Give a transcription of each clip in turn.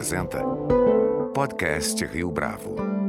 apresenta Podcast Rio Bravo.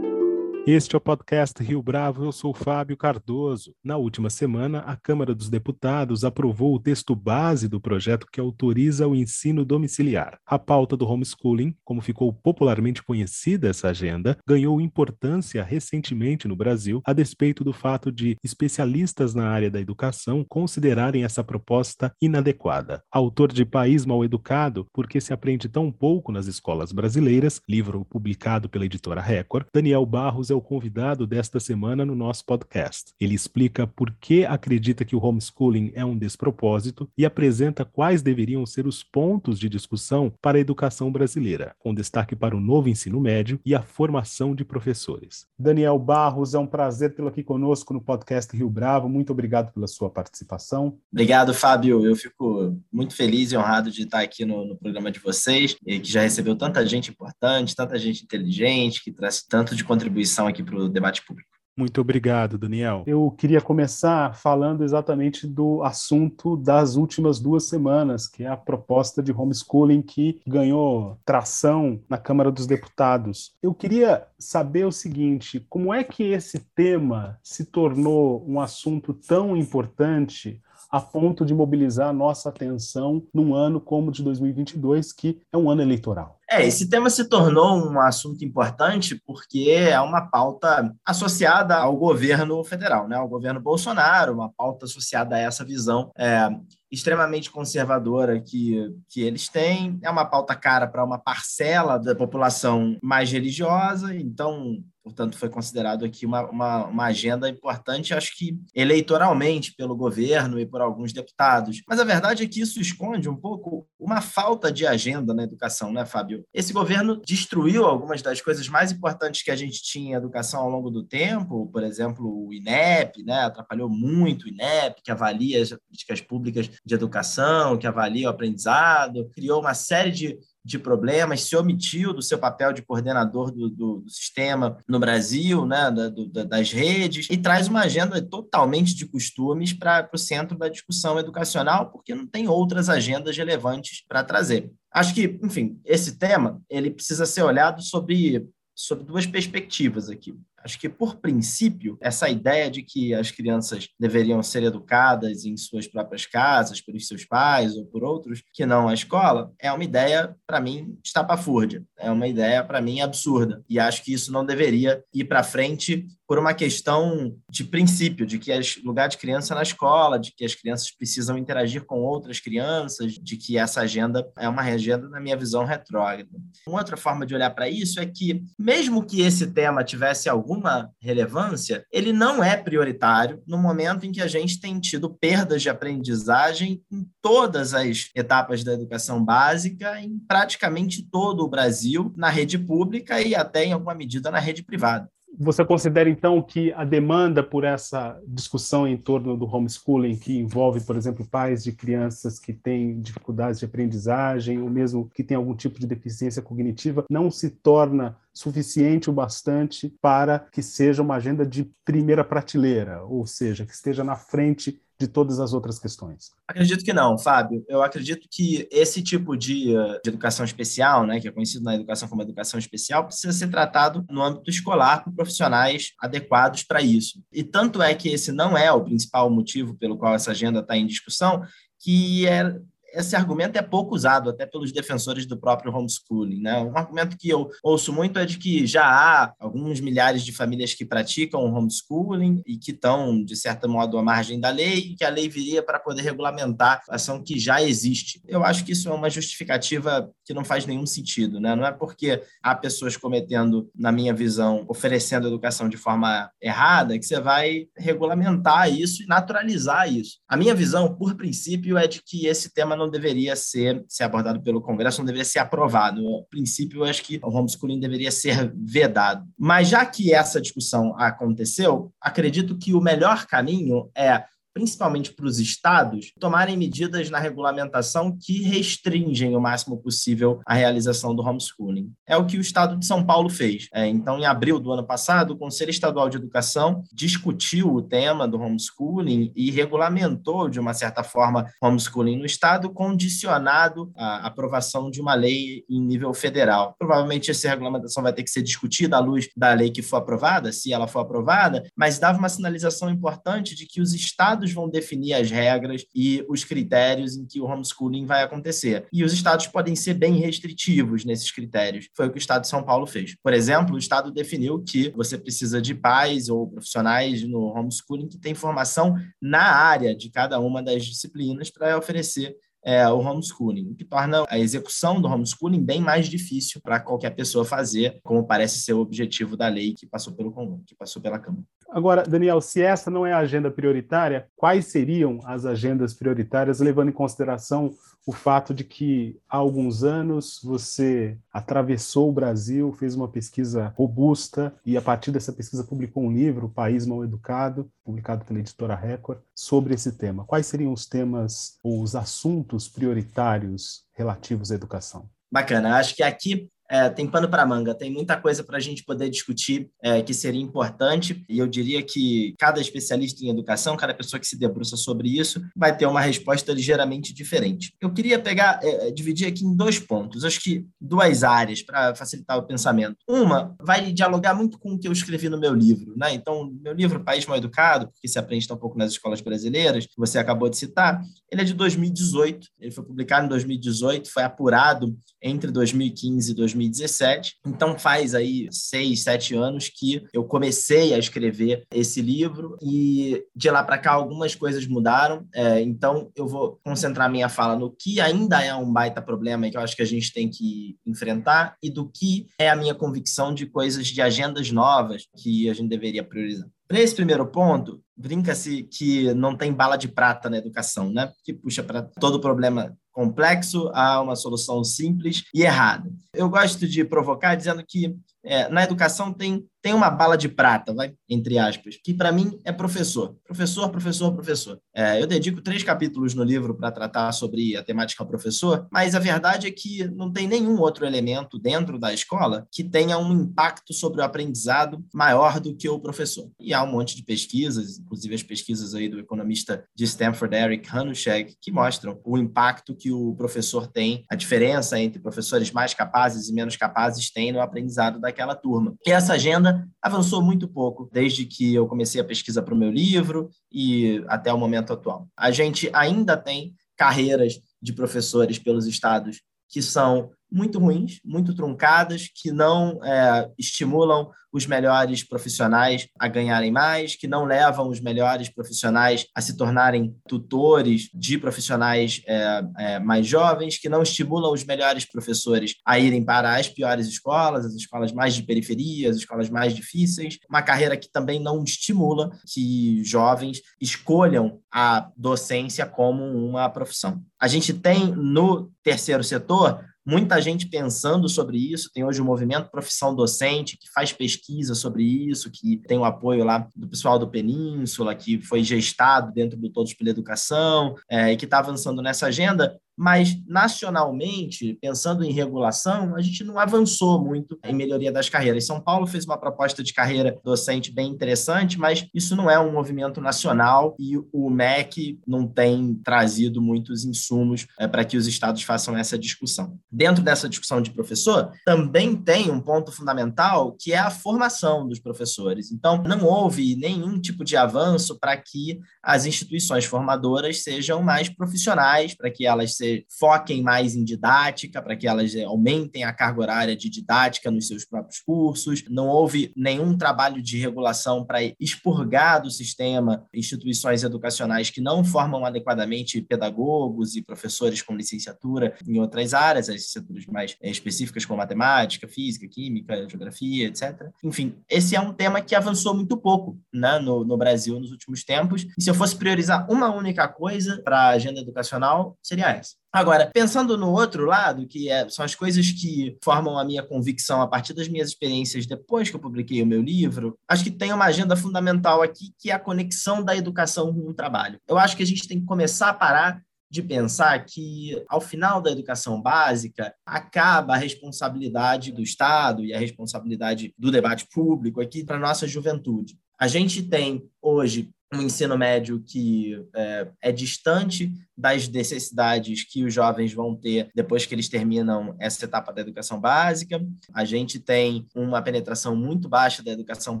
Este é o podcast Rio Bravo, eu sou Fábio Cardoso. Na última semana, a Câmara dos Deputados aprovou o texto base do projeto que autoriza o ensino domiciliar. A pauta do homeschooling, como ficou popularmente conhecida essa agenda, ganhou importância recentemente no Brasil, a despeito do fato de especialistas na área da educação considerarem essa proposta inadequada. Autor de País Mal Educado, porque se aprende tão pouco nas escolas brasileiras, livro publicado pela editora Record, Daniel Barros é o convidado desta semana no nosso podcast. Ele explica por que acredita que o homeschooling é um despropósito e apresenta quais deveriam ser os pontos de discussão para a educação brasileira, com destaque para o novo ensino médio e a formação de professores. Daniel Barros, é um prazer tê-lo aqui conosco no podcast Rio Bravo. Muito obrigado pela sua participação. Obrigado, Fábio. Eu fico muito feliz e honrado de estar aqui no, no programa de vocês, que já recebeu tanta gente importante, tanta gente inteligente, que traz tanto de contribuição aqui para o debate público. Muito obrigado, Daniel. Eu queria começar falando exatamente do assunto das últimas duas semanas, que é a proposta de homeschooling que ganhou tração na Câmara dos Deputados. Eu queria saber o seguinte: como é que esse tema se tornou um assunto tão importante a ponto de mobilizar a nossa atenção num ano como o de 2022, que é um ano eleitoral? É, esse tema se tornou um assunto importante porque é uma pauta associada ao governo federal, né, ao governo Bolsonaro, uma pauta associada a essa visão é, extremamente conservadora que, que eles têm. É uma pauta cara para uma parcela da população mais religiosa, então Portanto, foi considerado aqui uma, uma, uma, agenda importante, acho que eleitoralmente pelo governo e por alguns deputados. Mas a verdade é que isso esconde um pouco uma falta de agenda na educação, né, Fábio? Esse governo destruiu algumas das coisas mais importantes que a gente tinha em educação ao longo do tempo, por exemplo, o INEP, né, atrapalhou muito o INEP, que avalia as políticas públicas de educação, que avalia o aprendizado, criou uma série de de problemas, se omitiu do seu papel de coordenador do, do, do sistema no Brasil, né, da, do, das redes, e traz uma agenda totalmente de costumes para o centro da discussão educacional, porque não tem outras agendas relevantes para trazer. Acho que, enfim, esse tema ele precisa ser olhado sobre, sobre duas perspectivas aqui. Acho que, por princípio, essa ideia de que as crianças deveriam ser educadas em suas próprias casas, pelos seus pais ou por outros, que não a escola, é uma ideia, para mim, estapafúrdia. É uma ideia, para mim, absurda. E acho que isso não deveria ir para frente por uma questão de princípio, de que é lugar de criança na escola, de que as crianças precisam interagir com outras crianças, de que essa agenda é uma agenda, na minha visão, retrógrada. Uma outra forma de olhar para isso é que, mesmo que esse tema tivesse algum alguma relevância, ele não é prioritário no momento em que a gente tem tido perdas de aprendizagem em todas as etapas da educação básica, em praticamente todo o Brasil, na rede pública e até em alguma medida na rede privada. Você considera, então, que a demanda por essa discussão em torno do homeschooling, que envolve, por exemplo, pais de crianças que têm dificuldades de aprendizagem, ou mesmo que têm algum tipo de deficiência cognitiva, não se torna suficiente o bastante para que seja uma agenda de primeira prateleira, ou seja, que esteja na frente de todas as outras questões? Acredito que não, Fábio. Eu acredito que esse tipo de, de, educação especial, né, que é conhecido na educação como educação especial, precisa ser tratado no âmbito escolar por profissionais adequados para isso. E tanto é que esse não é o principal motivo pelo qual essa agenda está em discussão, que é esse argumento é pouco usado até pelos defensores do próprio homeschooling. Né? Um argumento que eu ouço muito é de que já há alguns milhares de famílias que praticam homeschooling e que estão, de certo modo, à margem da lei e que a lei viria para poder regulamentar a ação que já existe. Eu acho que isso é uma justificativa que não faz nenhum sentido. Né? Não é porque há pessoas cometendo, na minha visão, oferecendo educação de forma errada que você vai regulamentar isso e naturalizar isso. A minha visão, por princípio, é de que esse tema não deveria ser, ser abordado pelo Congresso, não deveria ser aprovado. No princípio, eu acho que o homeschooling deveria ser vedado. Mas já que essa discussão aconteceu, acredito que o melhor caminho é principalmente para os estados, tomarem medidas na regulamentação que restringem o máximo possível a realização do homeschooling. É o que o estado de São Paulo fez. É, então, em abril do ano passado, o Conselho Estadual de Educação discutiu o tema do homeschooling e regulamentou, de uma certa forma, homeschooling no estado, condicionado à aprovação de uma lei em nível federal. Provavelmente essa regulamentação vai ter que ser discutida à luz da lei que for aprovada, se ela for aprovada, mas dava uma sinalização importante de que os estados vão definir as regras e os critérios em que o homeschooling vai acontecer. E os estados podem ser bem restritivos nesses critérios. Foi o que o estado de São Paulo fez. Por exemplo, o estado definiu que você precisa de pais ou profissionais no homeschooling que têm formação na área de cada uma das disciplinas para oferecer é, o homeschooling, o que torna a execução do homeschooling bem mais difícil para qualquer pessoa fazer, como parece ser o objetivo da lei que passou pelo que passou pela Câmara. Agora, Daniel, se essa não é a agenda prioritária, quais seriam as agendas prioritárias, levando em consideração o fato de que há alguns anos você atravessou o Brasil, fez uma pesquisa robusta e, a partir dessa pesquisa, publicou um livro, O País Mal Educado, publicado pela editora Record, sobre esse tema. Quais seriam os temas ou os assuntos prioritários relativos à educação? Bacana. Acho que aqui é, tem pano para manga, tem muita coisa para a gente poder discutir é, que seria importante, e eu diria que cada especialista em educação, cada pessoa que se debruça sobre isso, vai ter uma resposta ligeiramente diferente. Eu queria pegar, é, é dividir aqui em dois pontos, acho que duas áreas para facilitar o pensamento. Uma vai dialogar muito com o que eu escrevi no meu livro, né? Então, meu livro País Mal Educado, porque se aprende tão pouco nas escolas brasileiras, que você acabou de citar, ele é de 2018, ele foi publicado em 2018, foi apurado entre 2015 e 2018 2017. Então faz aí seis, sete anos que eu comecei a escrever esse livro e de lá para cá algumas coisas mudaram. É, então eu vou concentrar minha fala no que ainda é um baita problema que eu acho que a gente tem que enfrentar e do que é a minha convicção de coisas de agendas novas que a gente deveria priorizar. Para esse primeiro ponto, brinca-se que não tem bala de prata na educação, né? Que puxa para todo problema complexo a uma solução simples e errada. Eu gosto de provocar dizendo que é, na educação tem tem uma bala de prata, vai, entre aspas, que para mim é professor. Professor, professor, professor. É, eu dedico três capítulos no livro para tratar sobre a temática professor, mas a verdade é que não tem nenhum outro elemento dentro da escola que tenha um impacto sobre o aprendizado maior do que o professor. E há um monte de pesquisas, inclusive as pesquisas aí do economista de Stanford, Eric Hanushek, que mostram o impacto que o professor tem, a diferença entre professores mais capazes e menos capazes tem no aprendizado daquela turma. E essa agenda avançou muito pouco desde que eu comecei a pesquisa para o meu livro e até o momento atual. A gente ainda tem carreiras de professores pelos estados que são muito ruins, muito truncadas, que não é, estimulam os melhores profissionais a ganharem mais, que não levam os melhores profissionais a se tornarem tutores de profissionais é, é, mais jovens, que não estimulam os melhores professores a irem para as piores escolas, as escolas mais de periferia, as escolas mais difíceis, uma carreira que também não estimula que jovens escolham a docência como uma profissão. A gente tem no terceiro setor muita gente pensando sobre isso. Tem hoje o movimento Profissão Docente, que faz pesquisa sobre isso, que tem o apoio lá do pessoal do Península, que foi gestado dentro do Todos pela Educação, é, e que está avançando nessa agenda mas nacionalmente, pensando em regulação, a gente não avançou muito em melhoria das carreiras. São Paulo fez uma proposta de carreira docente bem interessante, mas isso não é um movimento nacional e o MEC não tem trazido muitos insumos é, para que os estados façam essa discussão. Dentro dessa discussão de professor, também tem um ponto fundamental que é a formação dos professores. Então, não houve nenhum tipo de avanço para que as instituições formadoras sejam mais profissionais, para que elas sejam foquem mais em didática, para que elas eh, aumentem a carga horária de didática nos seus próprios cursos. Não houve nenhum trabalho de regulação para expurgar do sistema instituições educacionais que não formam adequadamente pedagogos e professores com licenciatura em outras áreas, as licenciaturas mais eh, específicas como matemática, física, química, geografia, etc. Enfim, esse é um tema que avançou muito pouco né, no, no Brasil nos últimos tempos. E se eu fosse priorizar uma única coisa para a agenda educacional, seria essa. Agora, pensando no outro lado, que é, são as coisas que formam a minha convicção a partir das minhas experiências depois que eu publiquei o meu livro, acho que tem uma agenda fundamental aqui, que é a conexão da educação com o trabalho. Eu acho que a gente tem que começar a parar de pensar que, ao final da educação básica, acaba a responsabilidade do Estado e a responsabilidade do debate público aqui para a nossa juventude. A gente tem hoje um ensino médio que é, é, distante das necessidades que os jovens vão ter depois que eles terminam essa etapa da educação básica. A gente tem uma penetração muito baixa da educação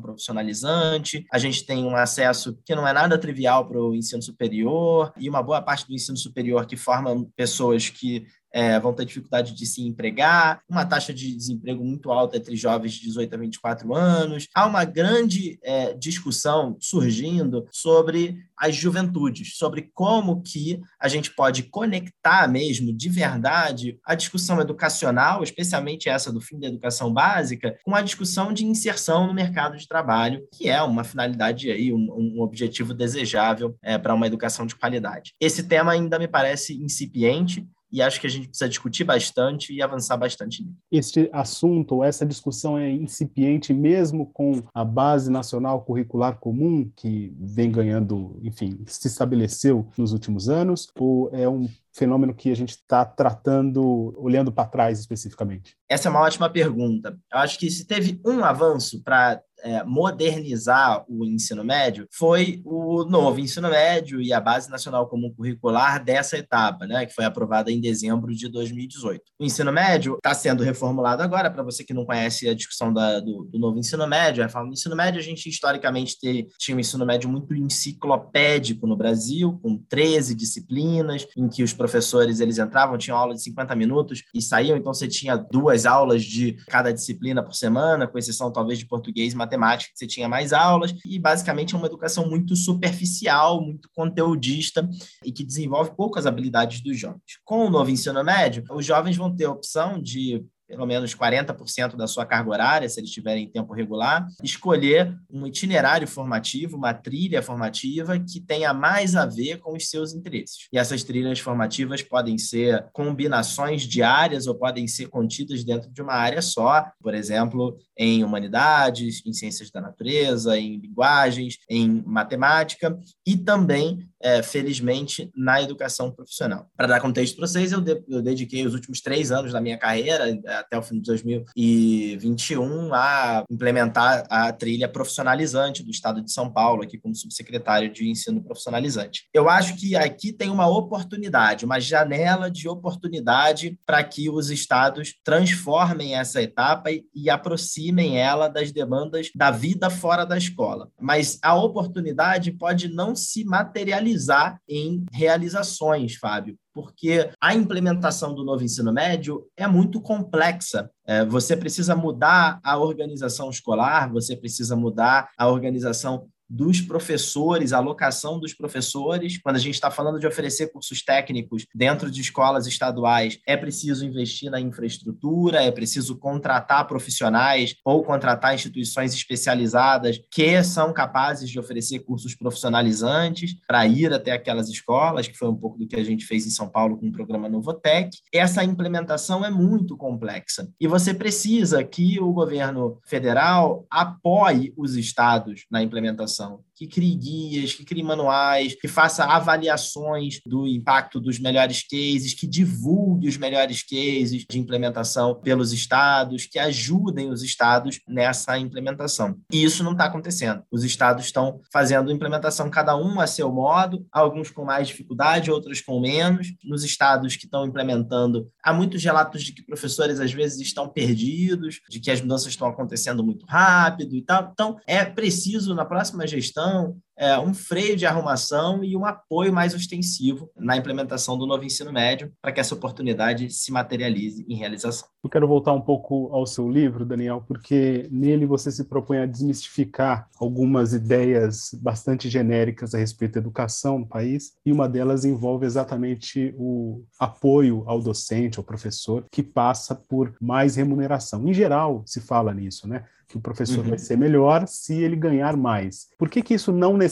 profissionalizante, a gente tem um acesso que não é nada trivial para o ensino superior, e uma boa parte do ensino superior que forma pessoas que é, vão ter dificuldade de se empregar, uma taxa de desemprego muito alta entre jovens de 18 a 24 anos. Há uma grande é, discussão surgindo sobre as juventudes, sobre como que a gente pode conectar mesmo, de verdade, a discussão educacional, especialmente essa do fim da educação básica, com a discussão de inserção no mercado de trabalho, que é uma finalidade aí, um, um objetivo desejável é, para uma educação de qualidade. Esse tema ainda me parece incipiente, e acho que a gente precisa discutir bastante e avançar bastante nele. Este assunto, essa discussão é incipiente mesmo com a base nacional curricular comum que vem ganhando, enfim, se estabeleceu nos últimos anos, ou é um fenômeno que a gente está tratando olhando para trás especificamente? Essa é uma ótima pergunta. Eu acho que se teve um avanço para é, modernizar o ensino médio foi o novo ensino médio e a Base Nacional Comum Curricular dessa etapa, né, que foi aprovada em dezembro de 2018. O ensino médio está sendo reformulado agora, para você que não conhece a discussão da, do, do, novo ensino médio, a reforma do ensino médio, a gente historicamente tinha um ensino médio muito enciclopédico no Brasil, com 13 disciplinas, em que os professores eles entravam, tinham aula de 50 minutos e saíam, então você tinha duas aulas de cada disciplina por semana, com exceção talvez de português e matemática, que você tinha mais aulas, e basicamente é uma educação muito superficial, muito conteudista e que desenvolve poucas habilidades dos jovens. Com o novo ensino médio, os jovens vão ter a opção de pelo menos 40% da sua carga horária, se eles tiverem tempo regular, escolher um itinerário formativo, uma trilha formativa que tenha mais a ver com os seus interesses. E essas trilhas formativas podem ser combinações diárias ou podem ser contidas dentro de uma área só, por exemplo, em humanidades, em ciências da natureza, em linguagens, em matemática e também é, felizmente, na educação profissional. Para dar contexto para vocês, eu, de, eu, dediquei os últimos três anos da minha carreira, até o fim de 2021, a implementar a trilha profissionalizante do Estado de São Paulo, aqui como subsecretário de ensino profissionalizante. Eu acho que aqui tem uma oportunidade, uma janela de oportunidade para que os estados transformem essa etapa e, e aproximem ela das demandas da vida fora da escola. Mas a oportunidade pode não se materializar em realizações, Fábio porque a implementação do novo ensino médio é muito complexa. É, você precisa mudar a organização escolar, você precisa mudar a organização dos professores, a alocação dos professores. Quando a gente está falando de oferecer cursos técnicos dentro de escolas estaduais, é preciso investir na infraestrutura, é preciso contratar profissionais ou contratar instituições especializadas que são capazes de oferecer cursos profissionalizantes para ir até aquelas escolas, que foi um pouco do que a gente fez em São Paulo com o programa Novotec. Essa implementação é muito complexa e você precisa que o governo federal apoie os estados na implementação educação, que crie guias, que crie manuais, que faça avaliações do impacto dos melhores cases, que divulgue os melhores cases de implementação pelos estados, que ajudem os estados nessa implementação. E isso não está acontecendo. Os estados estão fazendo implementação cada um a seu modo, alguns com mais dificuldade, outros com menos. Nos estados que estão implementando, há muitos relatos de que professores às vezes estão perdidos, de que as mudanças estão acontecendo muito rápido e tal. Então, é preciso na próxima gestão ação é, um freio de arrumação e um apoio mais ostensivo na implementação do novo ensino médio para que essa oportunidade se materialize em realização. Eu quero voltar um pouco ao seu livro, Daniel, porque nele você se propõe a desmistificar algumas ideias bastante genéricas a respeito da educação no país, e uma delas envolve exatamente o apoio ao docente, ao professor, que passa por mais remuneração. Em geral, se fala nisso, né? que o professor uhum. vai ser melhor se ele ganhar mais. Por que, que isso não necessariamente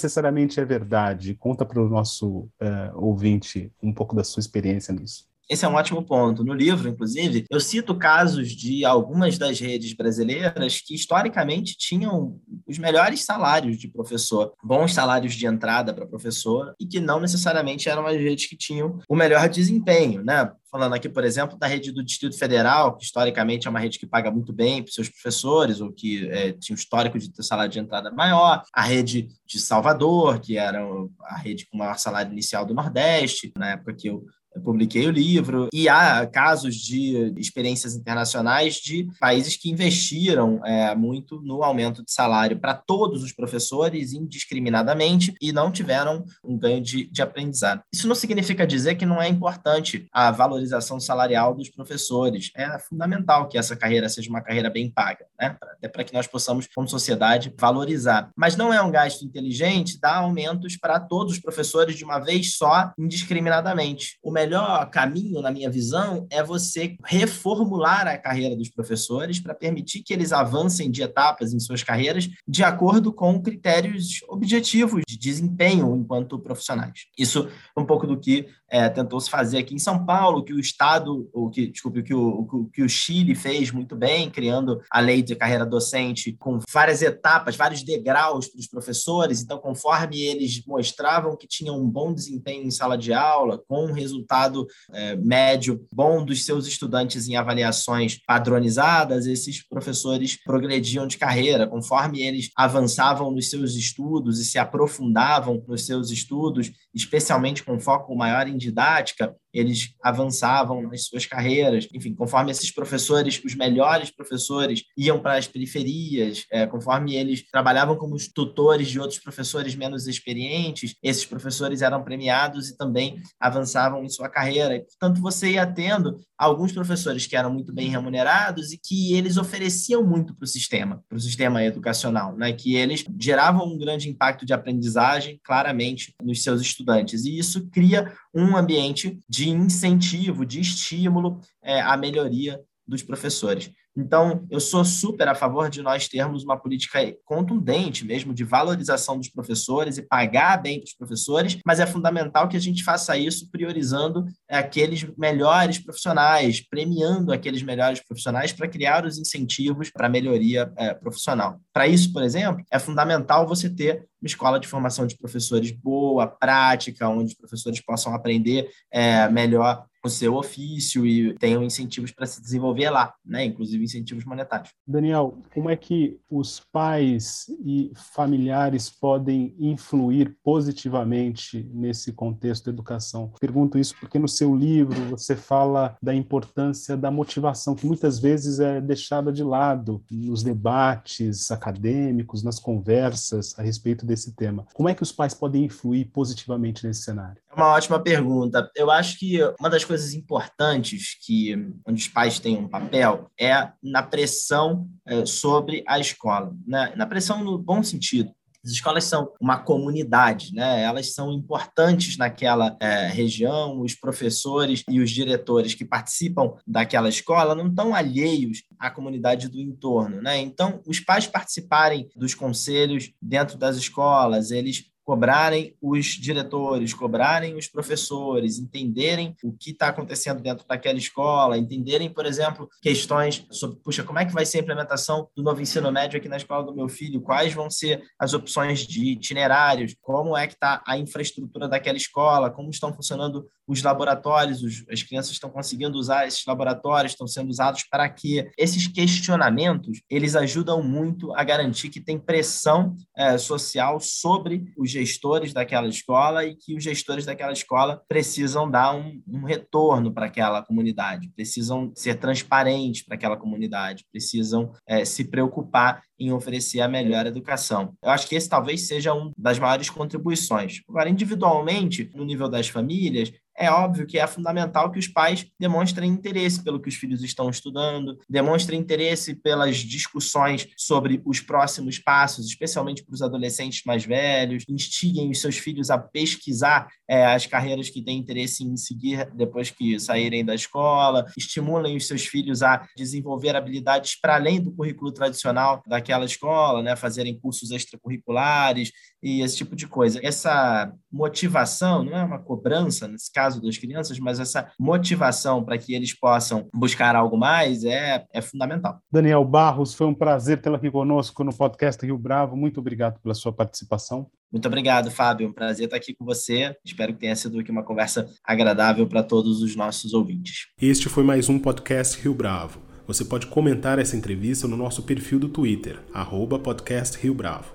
é verdade? Conta para o nosso uh, ouvinte um pouco da sua experiência nisso. Esse é um ótimo ponto. No livro, inclusive, eu cito casos de algumas das redes brasileiras que historicamente tinham os melhores salários de professor, bons salários de entrada para professor, e que não necessariamente eram as redes que tinham o melhor desempenho, né? falando aqui, por exemplo, da rede do Distrito Federal, que historicamente é uma rede que paga muito bem para seus professores, ou que é, tinha um histórico de ter salário de entrada maior, a rede de Salvador, que era a rede com maior salário inicial do Nordeste, na época que eu eu publiquei o livro, e há casos de experiências internacionais de países que investiram é, muito no aumento de salário para todos os professores, indiscriminadamente, e não tiveram um ganho de, de aprendizado. Isso não significa dizer que não é importante a valorização salarial dos professores. É fundamental que essa carreira seja uma carreira bem paga, né? até para que nós possamos, como sociedade, valorizar. Mas não é um gasto inteligente dar aumentos para todos os professores de uma vez só, indiscriminadamente. O melhor caminho, na minha visão, é você reformular a carreira dos professores para permitir que eles avancem de etapas em suas carreiras de acordo com critérios objetivos de desempenho enquanto profissionais. Isso é um pouco do que é, tentou se fazer aqui em São Paulo, que o Estado, o que, desculpe, que o, o que o Chile fez muito bem, criando a lei de carreira docente com várias etapas, vários degraus para os professores. Então, conforme eles mostravam que tinham um bom desempenho em sala de aula, com um resultado é, médio bom dos seus estudantes em avaliações padronizadas, esses professores progrediam de carreira. Conforme eles avançavam nos seus estudos e se aprofundavam nos seus estudos, especialmente com foco maior em didática, eles avançavam nas suas carreiras. Enfim, conforme esses professores, os melhores professores, iam para as periferias, é, conforme eles trabalhavam como tutores de outros professores menos experientes, esses professores eram premiados e também avançavam em sua carreira. E, portanto, você ia tendo alguns professores que eram muito bem remunerados e que eles ofereciam muito para o sistema, para o sistema educacional, né? que eles geravam um grande impacto de aprendizagem, claramente, nos seus estudantes. E isso cria um ambiente de incentivo, de estímulo é, à melhoria dos professores. Então, eu sou super a favor de nós termos uma política contundente mesmo de valorização dos professores e pagar bem para os professores, mas é fundamental que a gente faça isso priorizando aqueles melhores profissionais, premiando aqueles melhores profissionais para criar os incentivos para a melhoria é, profissional. Para isso, por exemplo, é fundamental você ter uma escola de formação de professores boa, prática, onde os professores possam aprender é, melhor o seu ofício e tenham incentivos para se desenvolver lá, né? inclusive incentivos monetários. Daniel, como é que os pais e familiares podem influir positivamente nesse contexto de educação? Pergunto isso porque no seu livro você fala da importância da motivação, que muitas vezes é deixada de lado nos debates acadêmicos, nas conversas a respeito desse tema. Como é que os pais podem influir positivamente nesse cenário? Uma ótima pergunta. Eu acho que uma das coisas importantes que onde os pais têm um papel é na pressão é, sobre a escola, né? na pressão no bom sentido. As escolas são uma comunidade, né? Elas são importantes naquela é, região. Os professores e os diretores que participam daquela escola não estão alheios à comunidade do entorno, né? Então, os pais participarem dos conselhos dentro das escolas, eles cobrarem os diretores, cobrarem os professores, entenderem o que está acontecendo dentro daquela escola, entenderem, por exemplo, questões sobre, puxa, como é que vai ser a implementação do novo ensino médio aqui na escola do meu filho, quais vão ser as opções de itinerários, como é que está a infraestrutura daquela escola, como estão funcionando os laboratórios, os, as crianças estão conseguindo usar esses laboratórios, estão sendo usados para quê? Esses questionamentos, eles ajudam muito a garantir que tem pressão é, social sobre os gestores daquela escola e que os gestores daquela escola precisam dar um, um retorno para aquela comunidade, precisam ser transparentes para aquela comunidade, precisam é, se preocupar em oferecer a melhor educação. Eu acho que esse talvez seja uma das maiores contribuições. Agora, individualmente, no nível das famílias, é óbvio que é fundamental que os pais demonstrem interesse pelo que os filhos estão estudando, demonstrem interesse pelas discussões sobre os próximos passos, especialmente para os adolescentes mais velhos, instiguem os seus filhos a pesquisar é, as carreiras que têm interesse em seguir depois que saírem da escola, estimulem os seus filhos a desenvolver habilidades para além do currículo tradicional daquela escola, né, fazerem cursos extracurriculares, e esse tipo de coisa. Essa motivação, não é uma cobrança nesse caso das crianças, mas essa motivação para que eles possam buscar algo mais é, é fundamental. Daniel Barros, foi um prazer tê-lo aqui conosco no podcast Rio Bravo. Muito obrigado pela sua participação. Muito obrigado, Fábio. Um prazer estar aqui com você. Espero que tenha sido aqui uma conversa agradável para todos os nossos ouvintes. Este foi mais um podcast Rio Bravo. Você pode comentar essa entrevista no nosso perfil do Twitter, arroba podcast Rio Bravo,